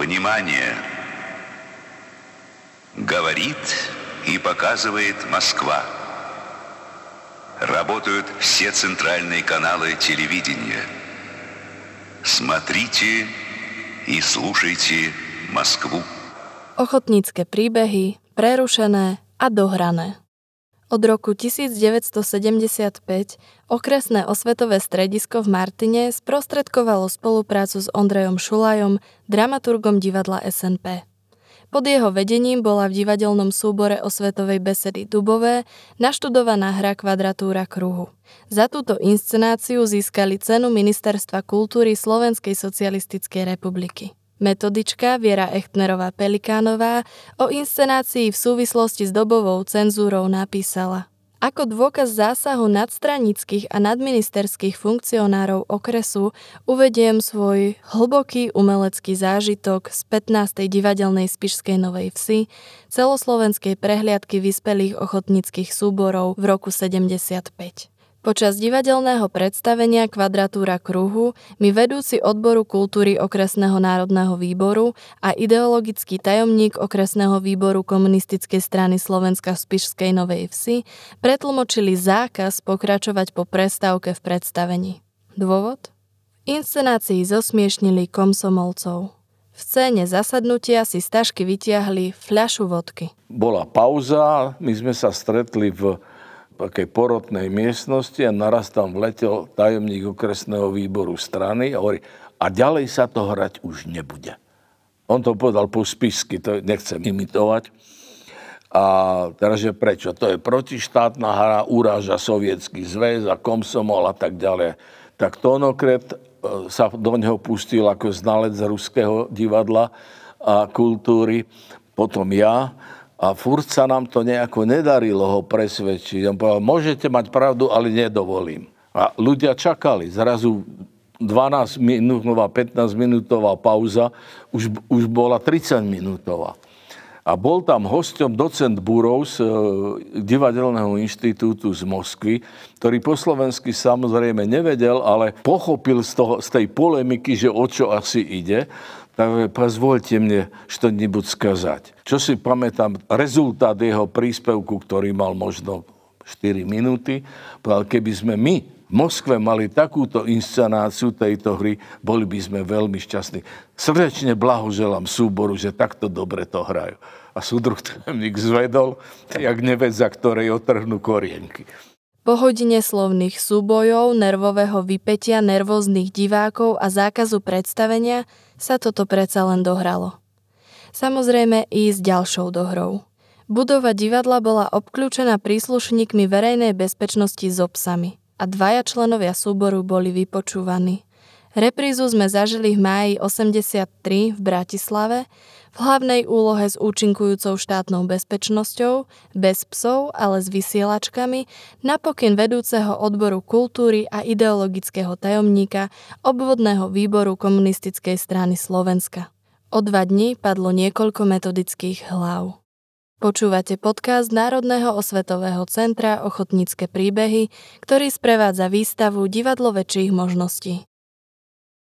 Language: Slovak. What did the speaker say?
Внимание! Говорит и показывает Москва. Работают все центральные каналы телевидения. Смотрите и слушайте Моskvu. Ochotnícke príbehy, prerušené a dohrané. Od roku 1975 okresné osvetové stredisko v Martine sprostredkovalo spoluprácu s Ondrejom Šulajom, dramaturgom divadla SNP. Pod jeho vedením bola v divadelnom súbore osvetovej besedy Dubové naštudovaná hra Kvadratúra kruhu. Za túto inscenáciu získali cenu Ministerstva kultúry Slovenskej socialistickej republiky. Metodička Viera Echtnerová Pelikánová o inscenácii v súvislosti s dobovou cenzúrou napísala – ako dôkaz zásahu nadstranických a nadministerských funkcionárov okresu uvediem svoj hlboký umelecký zážitok z 15. divadelnej Spišskej Novej Vsi, celoslovenskej prehliadky vyspelých ochotnických súborov v roku 75. Počas divadelného predstavenia Kvadratúra kruhu mi vedúci odboru kultúry Okresného národného výboru a ideologický tajomník Okresného výboru komunistickej strany Slovenska v Spišskej Novej Vsi pretlmočili zákaz pokračovať po prestávke v predstavení. Dôvod? V inscenácii zosmiešnili komsomolcov. V scéne zasadnutia si stažky vytiahli fľašu vodky. Bola pauza, my sme sa stretli v takej porotnej miestnosti a naraz tam vletel tajomník okresného výboru strany a hovorí, a ďalej sa to hrať už nebude. On to povedal po spisky, to nechcem imitovať. A teraz, že prečo? To je protištátna hra, uráža sovietský zväz a komsomol a tak ďalej. Tak Tonokret e, sa do neho pustil ako znalec ruského divadla a kultúry, potom ja a furt sa nám to nejako nedarilo ho presvedčiť. On povedal, môžete mať pravdu, ale nedovolím. A ľudia čakali. Zrazu 12 minútová, 15 minútová pauza už, už bola 30 minútová. A bol tam hosťom docent Burov z e, Divadelného inštitútu z Moskvy, ktorý po slovensky samozrejme nevedel, ale pochopil z, toho, z tej polemiky, že o čo asi ide Takže pozvolte mne što-nibud skazať. Čo si pamätám, rezultát jeho príspevku, ktorý mal možno 4 minúty, povedal, keby sme my v Moskve mali takúto inscenáciu tejto hry, boli by sme veľmi šťastní. Srdečne blahoželám súboru, že takto dobre to hrajú. A súdruh tajemník zvedol, jak neved, za ktorej otrhnú korienky. Po hodine slovných súbojov, nervového vypetia nervóznych divákov a zákazu predstavenia sa toto predsa len dohralo. Samozrejme i s ďalšou dohrou. Budova divadla bola obklúčená príslušníkmi verejnej bezpečnosti s obsami a dvaja členovia súboru boli vypočúvaní. Reprízu sme zažili v máji 83 v Bratislave, v hlavnej úlohe s účinkujúcou štátnou bezpečnosťou, bez psov, ale s vysielačkami, napokyn vedúceho odboru kultúry a ideologického tajomníka obvodného výboru komunistickej strany Slovenska. O dva dní padlo niekoľko metodických hlav. Počúvate podcast Národného osvetového centra Ochotnícke príbehy, ktorý sprevádza výstavu Divadlo väčších možností.